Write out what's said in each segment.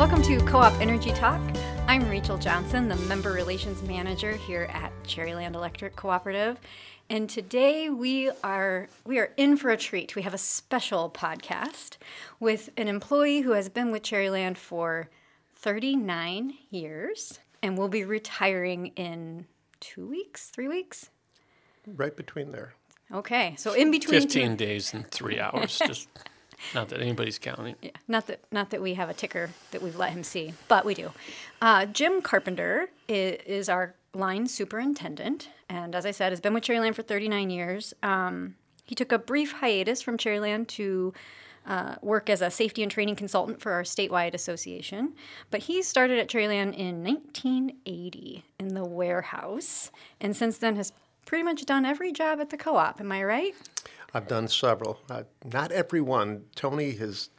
Welcome to Co op Energy Talk. I'm Rachel Johnson, the Member Relations Manager here at Cherryland Electric Cooperative. And today we are we are in for a treat. We have a special podcast with an employee who has been with Cherryland for 39 years and will be retiring in 2 weeks, 3 weeks. Right between there. Okay. So in between 15 days and 3 hours just not that anybody's counting. Yeah, not that not that we have a ticker that we've let him see, but we do. Uh, Jim Carpenter is, is, our line superintendent, and as I said, has been with Cherryland for 39 years. Um, he took a brief hiatus from Cherryland to uh, work as a safety and training consultant for our statewide association, but he started at Cherryland in 1980 in the warehouse, and since then has pretty much done every job at the co-op. Am I right? I've done several. Uh, not every one. Tony has,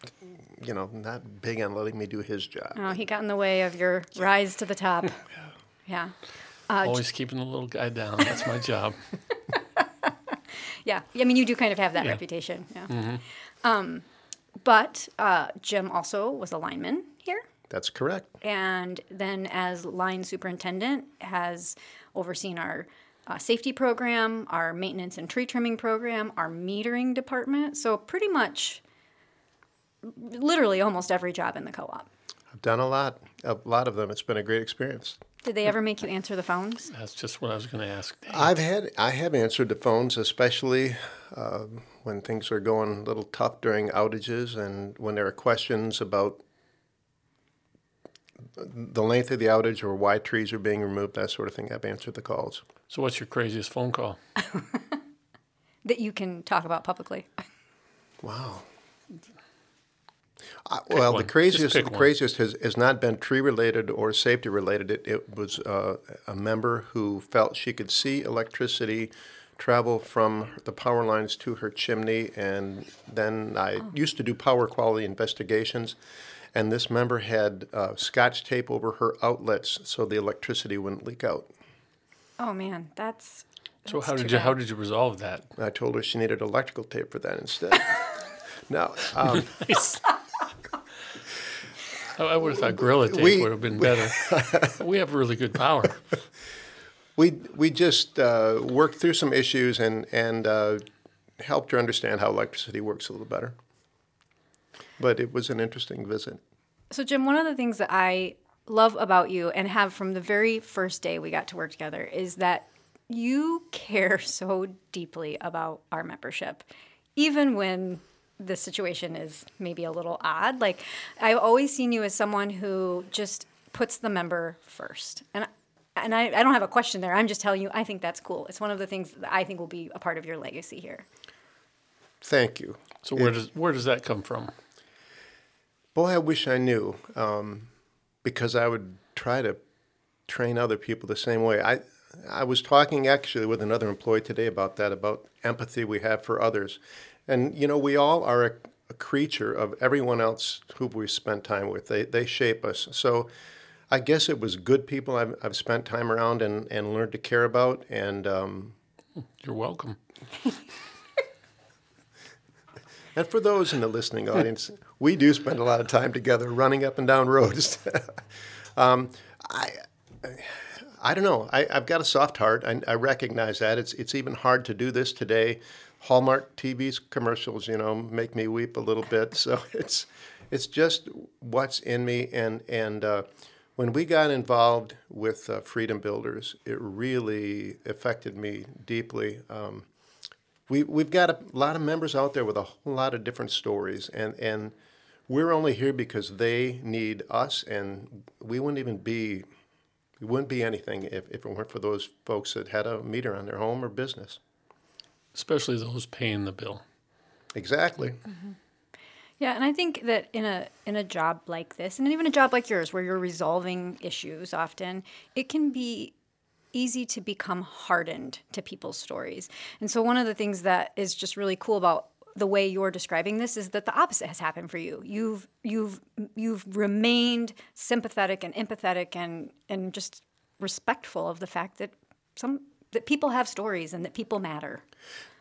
you know, not big on letting me do his job. Oh, he got in the way of your rise to the top. yeah. Uh, Always keeping the little guy down. That's my job. yeah. I mean, you do kind of have that yeah. reputation. Yeah. Mm-hmm. Um, but uh, Jim also was a lineman here. That's correct. And then, as line superintendent, has overseen our uh, safety program, our maintenance and tree trimming program, our metering department. So, pretty much, literally almost every job in the co op. I've done a lot, a lot of them. It's been a great experience. Did they ever make you answer the phones? That's just what I was going to ask. I've had, I have answered the phones, especially uh, when things are going a little tough during outages and when there are questions about the length of the outage or why trees are being removed, that sort of thing. I've answered the calls. So, what's your craziest phone call? that you can talk about publicly. Wow. Uh, well, one. the craziest, the craziest has, has not been tree related or safety related. It, it was uh, a member who felt she could see electricity travel from the power lines to her chimney, and then I oh. used to do power quality investigations. And this member had uh, scotch tape over her outlets so the electricity wouldn't leak out. Oh man, that's. that's so how did you bad. how did you resolve that? I told her she needed electrical tape for that instead. no. Um, nice. I would have thought Gorilla Tape we, would have been better. we have really good power. We we just uh, worked through some issues and and uh, helped her understand how electricity works a little better. But it was an interesting visit. So Jim, one of the things that I love about you and have from the very first day we got to work together is that you care so deeply about our membership, even when the situation is maybe a little odd. Like, I've always seen you as someone who just puts the member first. And and I, I don't have a question there. I'm just telling you, I think that's cool. It's one of the things that I think will be a part of your legacy here. Thank you. So where it, does where does that come from? Boy, I wish I knew. Um, because I would try to train other people the same way. I I was talking actually with another employee today about that, about empathy we have for others. And you know, we all are a, a creature of everyone else who we spent time with. They they shape us. So I guess it was good people I've, I've spent time around and, and learned to care about. And um, you're welcome. and for those in the listening audience, we do spend a lot of time together running up and down roads. um, I, I don't know. I, have got a soft heart. I, I, recognize that. It's it's even hard to do this today. Hallmark TV's commercials, you know, make me weep a little bit. So it's it's just what's in me. And and uh, when we got involved with uh, Freedom Builders, it really affected me deeply. Um, we we've got a lot of members out there with a whole lot of different stories, and and we're only here because they need us, and we wouldn't even be we wouldn't be anything if, if it weren't for those folks that had a meter on their home or business. Especially those paying the bill. Exactly. Mm-hmm. Yeah, and I think that in a in a job like this, and even a job like yours, where you're resolving issues, often it can be easy to become hardened to people's stories. And so one of the things that is just really cool about the way you're describing this is that the opposite has happened for you. You've you've you've remained sympathetic and empathetic and and just respectful of the fact that some that people have stories and that people matter.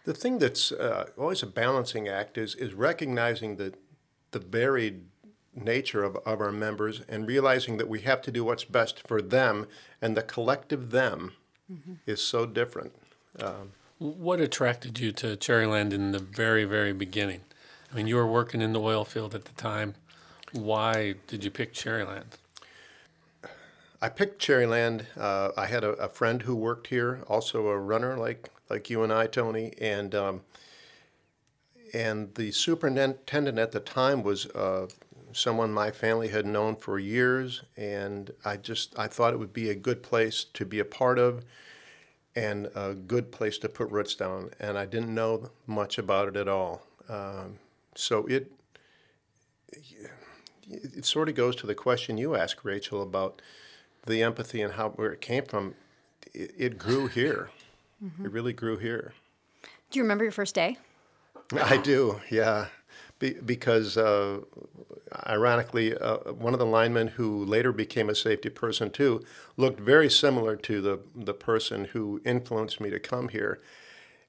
The thing that's uh, always a balancing act is is recognizing that the varied nature of, of our members and realizing that we have to do what's best for them and the collective them mm-hmm. is so different. Um, what attracted you to Cherryland in the very, very beginning? I mean, you were working in the oil field at the time. Why did you pick Cherryland? I picked Cherryland. Uh, I had a, a, friend who worked here, also a runner like like you and I, Tony, and um, and the superintendent at the time was uh, someone my family had known for years, and I just I thought it would be a good place to be a part of, and a good place to put roots down. And I didn't know much about it at all, um, so it it sort of goes to the question you asked, Rachel, about the empathy and how where it came from. It, it grew here. Mm-hmm. It really grew here. Do you remember your first day? I do, yeah. Be, because uh, ironically, uh, one of the linemen who later became a safety person too looked very similar to the, the person who influenced me to come here.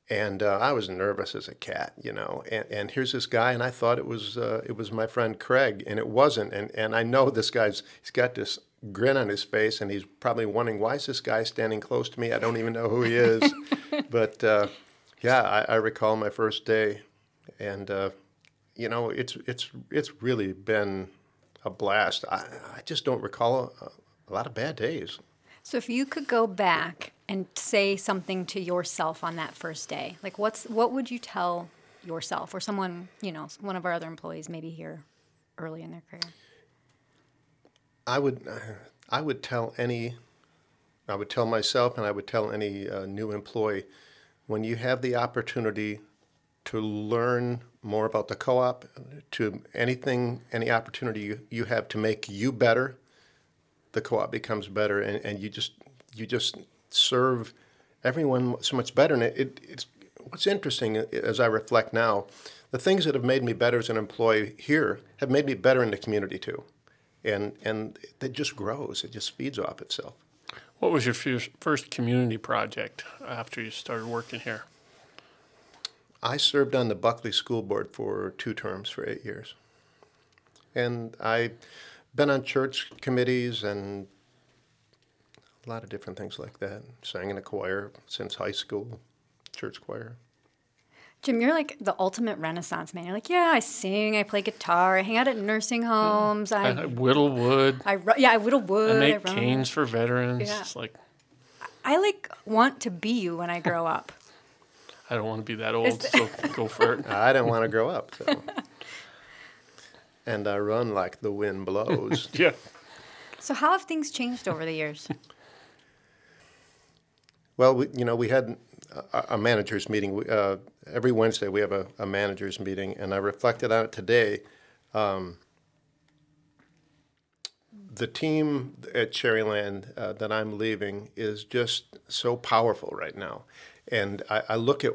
And uh, I was nervous as a cat, you know. And, and here's this guy, and I thought it was uh, it was my friend Craig, and it wasn't. And and I know this guy's he's got this grin on his face, and he's probably wondering why is this guy standing close to me? I don't even know who he is. but uh, yeah, I, I, recall my first day, and uh, you know, it's it's it's really been a blast. I, I just don't recall a, a lot of bad days. So if you could go back and say something to yourself on that first day, like what's what would you tell yourself or someone, you know, one of our other employees maybe here early in their career? I would I would tell any I would tell myself and I would tell any uh, new employee when you have the opportunity to learn more about the co-op, to anything, any opportunity you, you have to make you better, the co-op becomes better, and, and you just you just serve everyone so much better. And it, it, it's what's interesting as I reflect now, the things that have made me better as an employee here have made me better in the community too, and and it just grows. It just feeds off itself. What was your first community project after you started working here? I served on the Buckley School Board for two terms for eight years. And I've been on church committees and a lot of different things like that. Sang in a choir since high school, church choir. Jim, you're like the ultimate Renaissance man. You're like, yeah, I sing, I play guitar, I hang out at nursing hmm. homes, I, I whittle wood. I yeah, I whittle wood. I make I canes for veterans. Yeah. It's like I like want to be you when I grow up. I don't want to be that old, so go for it. I didn't want to grow up. So. and I run like the wind blows. yeah. So how have things changed over the years? well, we, you know, we had a, a managers meeting. Uh, every Wednesday we have a, a, managers meeting, and I reflected on it today. Um, the team at Cherryland uh, that I'm leaving is just so powerful right now. And I, I look at,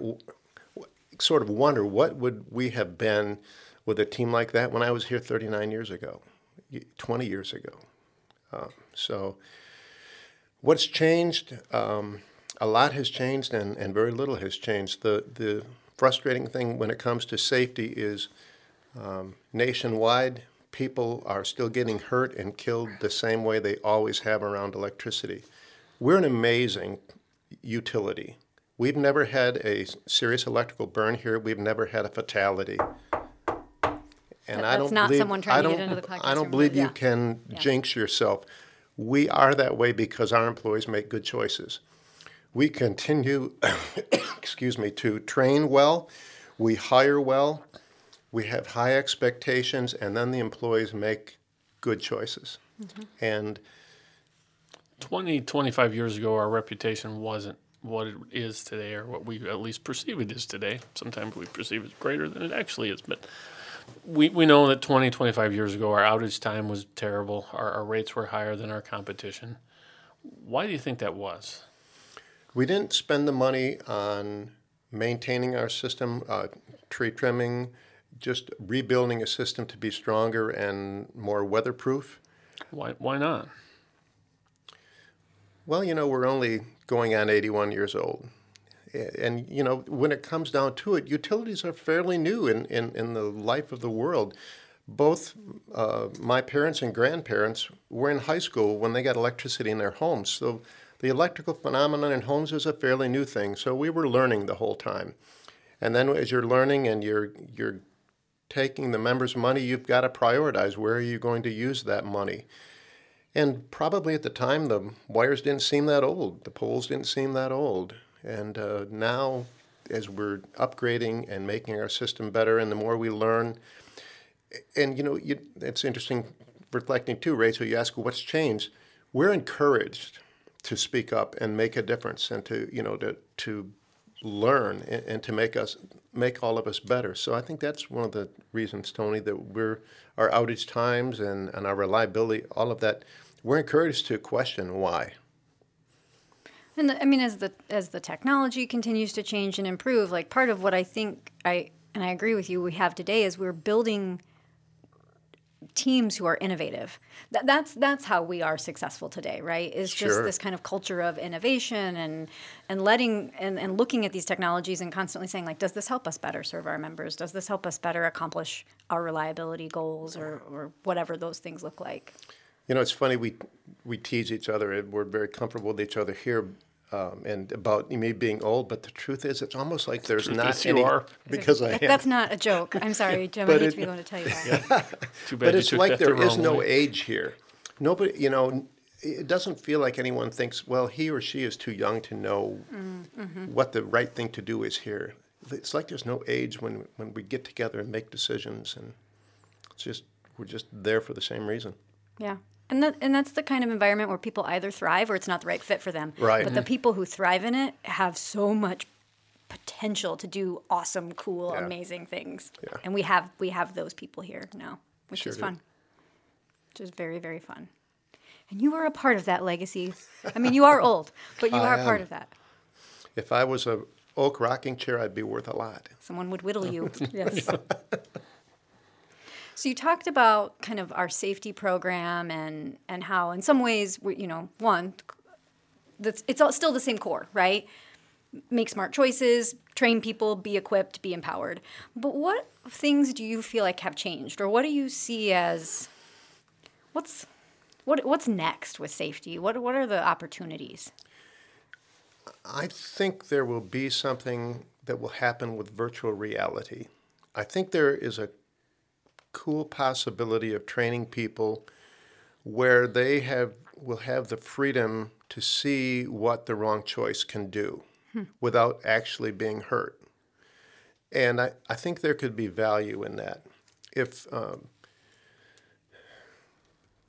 sort of wonder, what would we have been with a team like that when I was here 39 years ago, 20 years ago? Um, so, what's changed? Um, a lot has changed, and, and very little has changed. The the frustrating thing when it comes to safety is um, nationwide, people are still getting hurt and killed the same way they always have around electricity. We're an amazing utility. We've never had a serious electrical burn here. We've never had a fatality. And I don't not believe, someone trying to get into the podcast. I don't believe you can yeah. jinx yourself. We are that way because our employees make good choices. We continue, excuse me, to train well. We hire well. We have high expectations, and then the employees make good choices. Mm-hmm. And 20, 25 years ago, our reputation wasn't what it is today or what we at least perceive it is today. Sometimes we perceive it's greater than it actually is, but we, we know that 20, 25 years ago, our outage time was terrible. Our, our rates were higher than our competition. Why do you think that was? We didn't spend the money on maintaining our system, uh, tree trimming, just rebuilding a system to be stronger and more weatherproof. Why, why not? Well, you know, we're only going on 81 years old. And, you know, when it comes down to it, utilities are fairly new in, in, in the life of the world. both uh, my parents and grandparents were in high school when they got electricity in their homes. So the electrical phenomenon in homes is a fairly new thing. So we were learning the whole time. And then as you're learning and you're you're taking the members' money, you've got to prioritize where are you going to use that money. And probably at the time, the wires didn't seem that old, the poles didn't seem that old. And uh, now, as we're upgrading and making our system better, and the more we learn, and you know, you, it's interesting reflecting too, Rachel. You ask what's changed. We're encouraged to speak up and make a difference, and to you know to to learn and, and, to make us make all of us better. So I think that's one of the reasons, Tony, that we're our outage times and, and our reliability, all of that, we're encouraged to question why. And the, I mean, as the as the technology continues to change and improve, like part of what I think I and I agree with you, we have today is we're building teams who are innovative. That, that's that's how we are successful today, right? Is sure. just this kind of culture of innovation and and letting and, and looking at these technologies and constantly saying like, does this help us better serve our members? Does this help us better accomplish our reliability goals or or whatever those things look like? You know, it's funny we we tease each other. We're very comfortable with each other here, um, and about me being old, but the truth is, it's almost like there's not any. are. Because I am. That's not a joke. I'm sorry, Jim. I hate it, to be able to tell you that. Yeah. Too bad but it's like there is no way. age here. Nobody, you know, it doesn't feel like anyone thinks, well, he or she is too young to know mm-hmm. what the right thing to do is here. It's like there's no age when when we get together and make decisions, and it's just we're just there for the same reason. Yeah. And that, and that's the kind of environment where people either thrive or it's not the right fit for them. Right. But the mm-hmm. people who thrive in it have so much potential to do awesome, cool, yeah. amazing things. Yeah. And we have we have those people here now, which sure is fun. Which is very very fun. And you are a part of that legacy. I mean, you are old, but you are part of that. If I was a oak rocking chair, I'd be worth a lot. Someone would whittle you. yes. So you talked about kind of our safety program and and how in some ways we you know one that's it's all, still the same core, right? Make smart choices, train people, be equipped, be empowered. But what things do you feel like have changed or what do you see as what's what what's next with safety? What what are the opportunities? I think there will be something that will happen with virtual reality. I think there is a cool possibility of training people where they have will have the freedom to see what the wrong choice can do hmm. without actually being hurt. And I, I think there could be value in that. If um,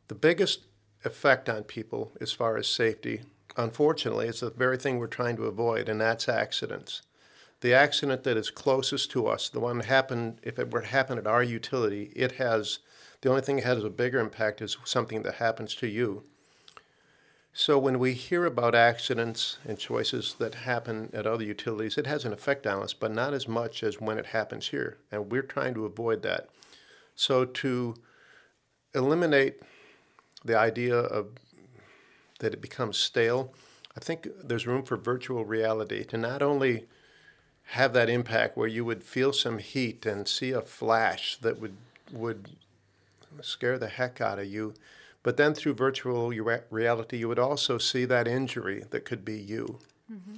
the biggest effect on people as far as safety, unfortunately, is the very thing we're trying to avoid, and that's accidents the accident that is closest to us, the one that happened, if it were to happen at our utility, it has, the only thing it has a bigger impact is something that happens to you. So when we hear about accidents and choices that happen at other utilities, it has an effect on us, but not as much as when it happens here. And we're trying to avoid that. So to eliminate the idea of that it becomes stale, I think there's room for virtual reality to not only have that impact where you would feel some heat and see a flash that would would scare the heck out of you. But then through virtual reality, you would also see that injury that could be you. Mm-hmm.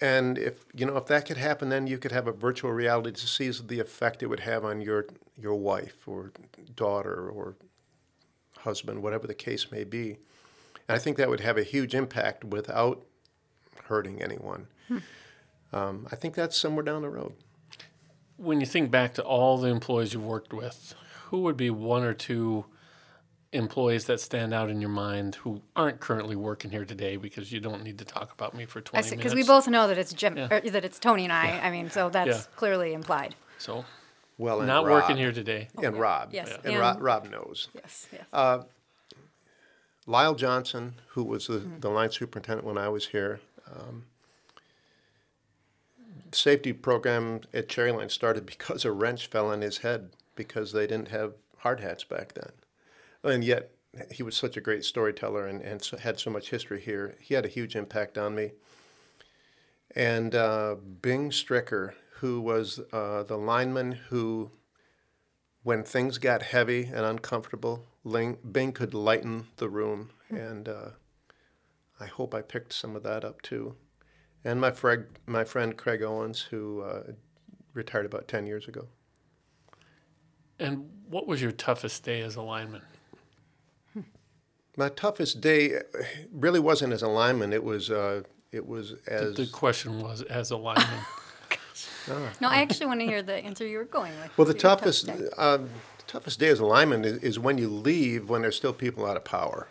And if you know if that could happen, then you could have a virtual reality to see the effect it would have on your your wife or daughter or husband, whatever the case may be. And I think that would have a huge impact without hurting anyone. Hmm um, I think that's somewhere down the road. When you think back to all the employees you've worked with, who would be one or two employees that stand out in your mind who aren't currently working here today because you don't need to talk about me for 20 minutes. Because we both know that it's Jim, yeah. that it's Tony and I. Yeah. I mean, so that's yeah. clearly implied. So, well, not Rob, working here today. And Rob. Yes. And, and Rob, Rob, knows. Yes, yes. Uh, Lyle Johnson, who was the, mm-hmm. the line superintendent when I was here, um, safety program at Cherryland started because a wrench fell on his head because they didn't have hard hats back then. And yet, he was such a great storyteller and, and so, had so much history here. He had a huge impact on me. And uh, Bing Stricker, who was uh, the lineman who when things got heavy and uncomfortable, Ling, Bing could lighten the room, and uh, I hope I picked some of that up too. And my friend, my friend Craig Owens, who uh, retired about ten years ago. And what was your toughest day as a lineman? My toughest day really wasn't as a lineman. It was uh, it was as The question was as a lineman. No, I actually want to hear the answer you were going with. well. The Your tough toughest day. um, the toughest day as a lineman is, is when you leave when there's still people out of power.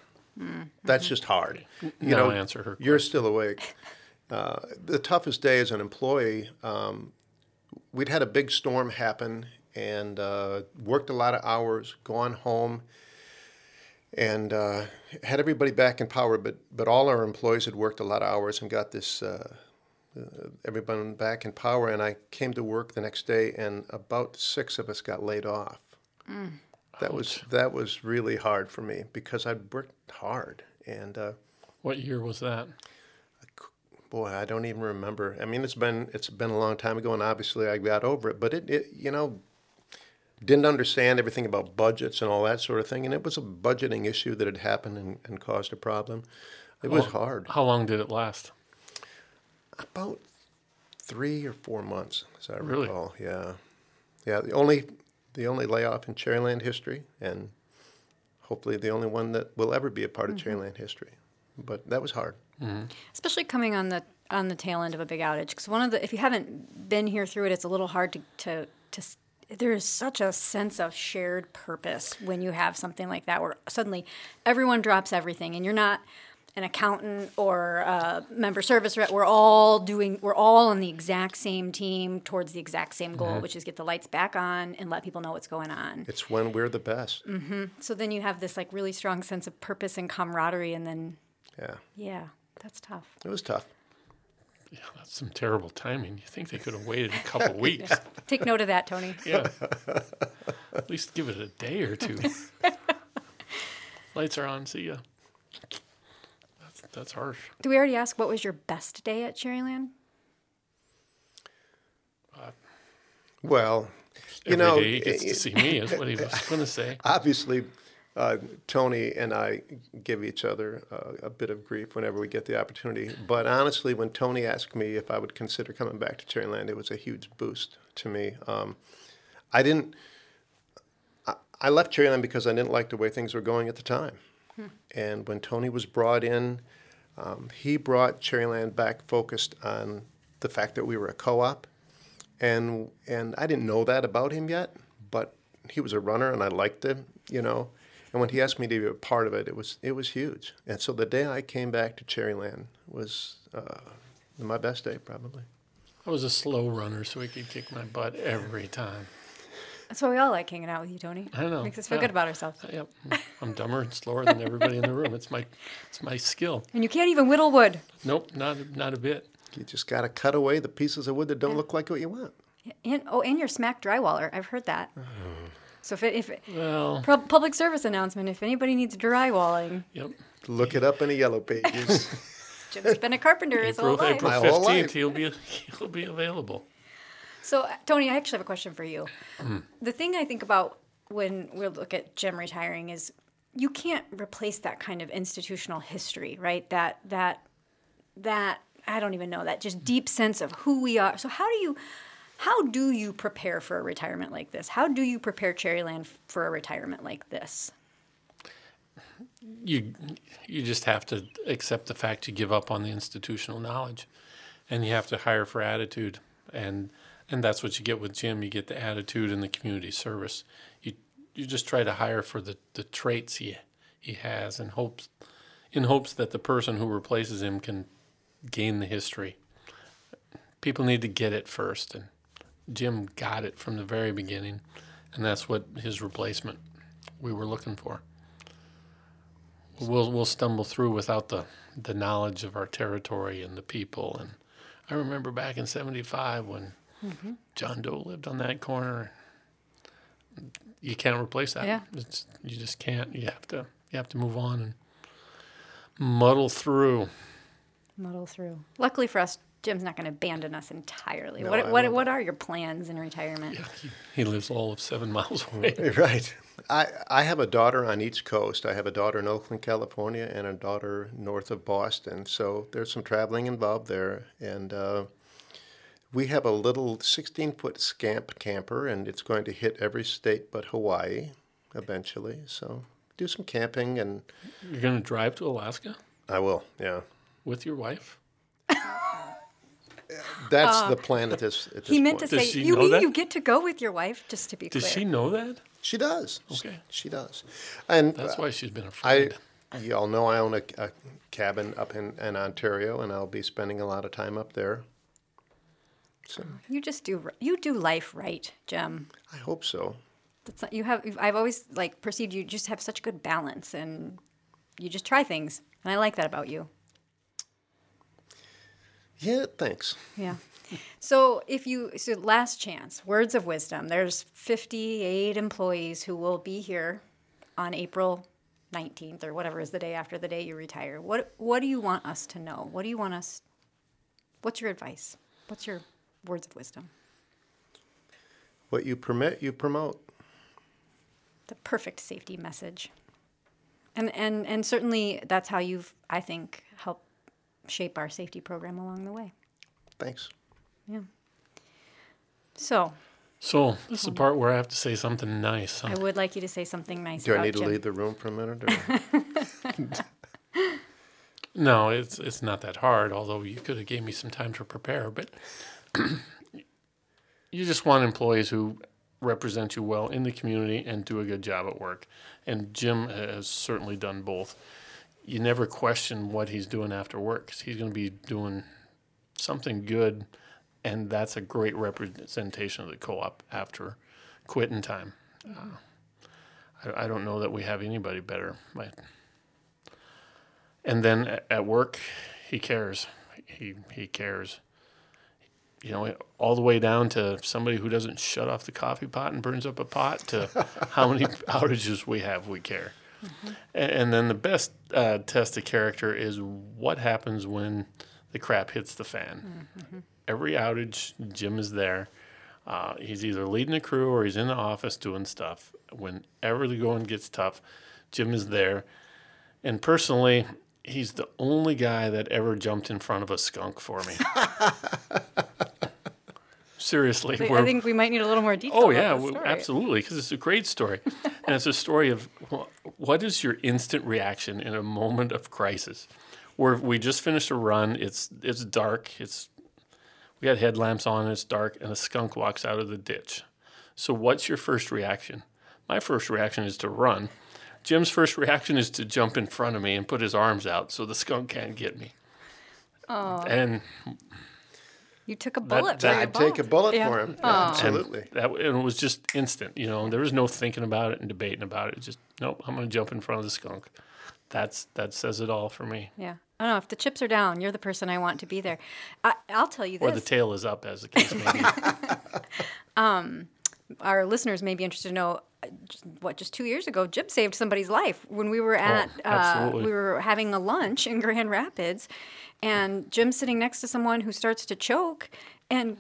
That's just hard. You Now know, answer her You're still awake. Uh, the toughest day as an employee, um, we'd had a big storm happen and uh, worked a lot of hours, gone home, and uh, had everybody back in power. But but all our employees had worked a lot of hours and got this uh, uh, everyone back in power. And I came to work the next day, and about six of us got laid off. That was that was really hard for me because I'd worked hard and. Uh, what year was that? Boy, I don't even remember. I mean, it's been it's been a long time ago, and obviously I got over it. But it, it you know, didn't understand everything about budgets and all that sort of thing, and it was a budgeting issue that had happened and, and caused a problem. It was hard. How long did it last? About three or four months, as I Really? recall. Yeah, yeah. The only the only layoff in Cherryland history, and hopefully the only one that will ever be a part of mm-hmm. Cherryland history. But that was hard. Uh-huh. especially coming on the on the tail end of a big outage because one of the if you haven't been here through it it's a little hard to to, to there is such a sense of shared purpose when you have something like that where suddenly everyone drops everything and you're not an accountant or a member service rep. We're all doing we're all on the exact same team towards the exact same goal uh-huh. which is get the lights back on and let people know what's going on. It's when we're the best. Mm-hmm. so then you have this like really strong sense of purpose and camaraderie and then Yeah, yeah that's tough it was tough. Yeah, that's some terrible timing. You think they could have waited a couple weeks? take note of that tony Yeah. At least give it a day or two. Lights are on. See ya. That's that's harsh. Did we already ask what was your best day at Cherryland? Uh, well, you Every know, day he gets i- to eh, see me is what he was eh, going to say. obviously, uh, Tony and I give each other uh, a bit of grief whenever we get the opportunity. But honestly, when Tony asked me if I would consider coming back to Cherryland, it was a huge boost to me. Um, I didn't. I, I left Cherryland because I didn't like the way things were going at the time. And when Tony was brought in, um, he brought Cherryland back focused on the fact that we were a co-op and and I didn't know that about him yet, but he was a runner and I liked him, you know. And when he asked me to be a part of it, it was it was huge. And so the day I came back to Cherryland was uh, my best day, probably. I was a slow runner, so he could kick my butt every time. That's why we all like hanging out with you, Tony. I know, Makes us feel yeah. good about ourselves. Yep, I'm dumber and slower than everybody in the room. It's my it's my skill. And you can't even whittle wood. Nope, not not a bit. You just got to cut away the pieces of wood that don't look like what you want. And oh, and you're smack drywaller. I've heard that. So if it, if it, Well, pu- public service announcement, if anybody needs drywalling, yep. Look it up in the yellow pages. Jim's been a carpenter his whole April life. April My whole life. fifteenth, he'll be he'll be available. So, uh, Tony, I actually have a question for you. The thing I think about when we look at Jim retiring is you can't replace that kind of institutional history, right? That that that I don't even know that just deep sense of who we are. So, how do you how do you prepare for a retirement like this? How do you prepare Cherryland for a retirement like this? you you just have to accept the fact you give up on the institutional knowledge and you have to hire for attitude and and that's what you get with Jim you get the attitude and the community service you you just try to hire for the, the traits he he has and hopes in hopes that the person who replaces him can gain the history people need to get it first and Jim got it from the very beginning and that's what his replacement we were looking for we'll we'll stumble through without the the knowledge of our territory and the people. And I remember back in '75 when mm-hmm. John Doe lived on that corner. You can't replace that. Yeah. It's, you just can't. You have to you have to move on and muddle through. Muddle through. Luckily for us, Jim's not going to abandon us entirely. No, what what what are your plans in retirement? He, he lives all of seven miles away. Right. I, I have a daughter on each coast. I have a daughter in Oakland, California, and a daughter north of Boston. So there's some traveling involved there. And uh, we have a little 16 foot scamp camper, and it's going to hit every state but Hawaii eventually. So do some camping, and You're going to drive to Alaska I will, yeah. with your wife? That's the plan at this, at this He meant point. to Does say, "You mean that? you get to go with your wife?" Just to be Does clear. she know that? She does. Okay. She does. And That's uh, why she's been afraid. I, afraid. y'all know I own a, a cabin up in, in Ontario, and I'll be spending a lot of time up there. So You just do you do life right, Jim. I hope so. That's not, you have. I've always like perceived you just have such good balance, and you just try things, and I like that about you. Yeah, thanks. Yeah. So if you so last chance, words of wisdom. There's 58 employees who will be here on April 19th or whatever is the day after the day you retire. What what do you want us to know? What do you want us What's your advice? What's your words of wisdom? What you permit, you promote. The perfect safety message. And and and certainly that's how you've I think helped shape our safety program along the way. Thanks. Yeah. So, So this is the part where I have to say something nice. huh? I would like you to say something nice Do I about need to leave the room for a minute? Or? No, it's it's not that hard. Although you could have gave me some time to prepare, but you just want employees who represent you well in the community and do a good job at work. And Jim has certainly done both. You never question what he's doing after work because he's going to be doing something good, and that's a great representation of the co-op after quitting time. Uh, I, I don't know that we have anybody better. And then a- at work, he cares. He he cares. You know, all the way down to somebody who doesn't shut off the coffee pot and burns up a pot to how many outages we have. We care. And, and then the best uh, test of character is what happens when the crap hits the fan. Every outage, Jim is there. Uh, he's either leading the crew or he's in the office doing stuff. Whenever the going gets tough, Jim is there. And personally, he's the only guy that ever jumped in front of a skunk for me. Seriously, I think we might need a little more detail. Oh yeah, absolutely, because it's a great story, and it's a story of what is your instant reaction in a moment of crisis, where we just finished a run. It's it's dark. It's we got headlamps on. It's dark, and a skunk walks out of the ditch. So what's your first reaction? My first reaction is to run. Jim's first reaction is to jump in front of me and put his arms out so the skunk can't get me. Oh. And You took a bullet. that- for your I'd take a bullet Yeah. for him. Aw. And Absolutely. that and it was just instant. You know, there was no thinking about it and debating about it. Just nope, I'm going to jump in front of the skunk. That's that says it all for me. Yeah. I don't know. If the chips are down, you're the person I want to be there. I, I'll tell you this. Or the tail is up, as the case may be. Our listeners may be interested to know uh, what just two years ago, Jim saved somebody's life when we were at uh, Oh, absolutely. we were having a lunch in Grand Rapids, and Jim's sitting next to someone who starts to choke, and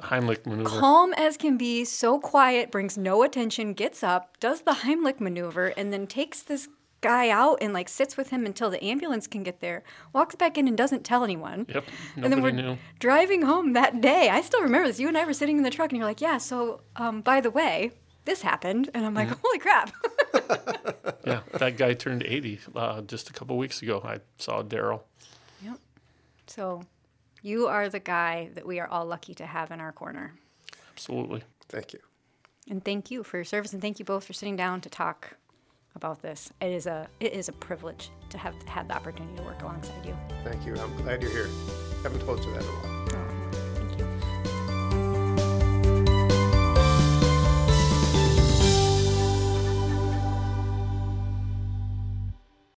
Heimlich maneuver. calm as can be, so quiet, brings no attention, gets up, does the Heimlich maneuver, and then takes this guy out and like sits with him until the ambulance can get there, walks back in and doesn't tell anyone. Yep, Nobody and then we're knew. driving home that day. I still remember this. You and I were sitting in the truck, and you're like, "Yeah, so um, by the way, this happened," and I'm like, Mm-hmm. "Holy crap!" Yeah, that guy turned 80 uh, just a couple weeks ago. I saw Daryl. Yep. So, you are the guy that we are all lucky to have in our corner. Absolutely. Thank you. And thank you for your service, and thank you both for sitting down to talk about this. It is a it is a privilege to have had the opportunity to work alongside you. Thank you. I'm glad you're here. I Haven't told you that in a while.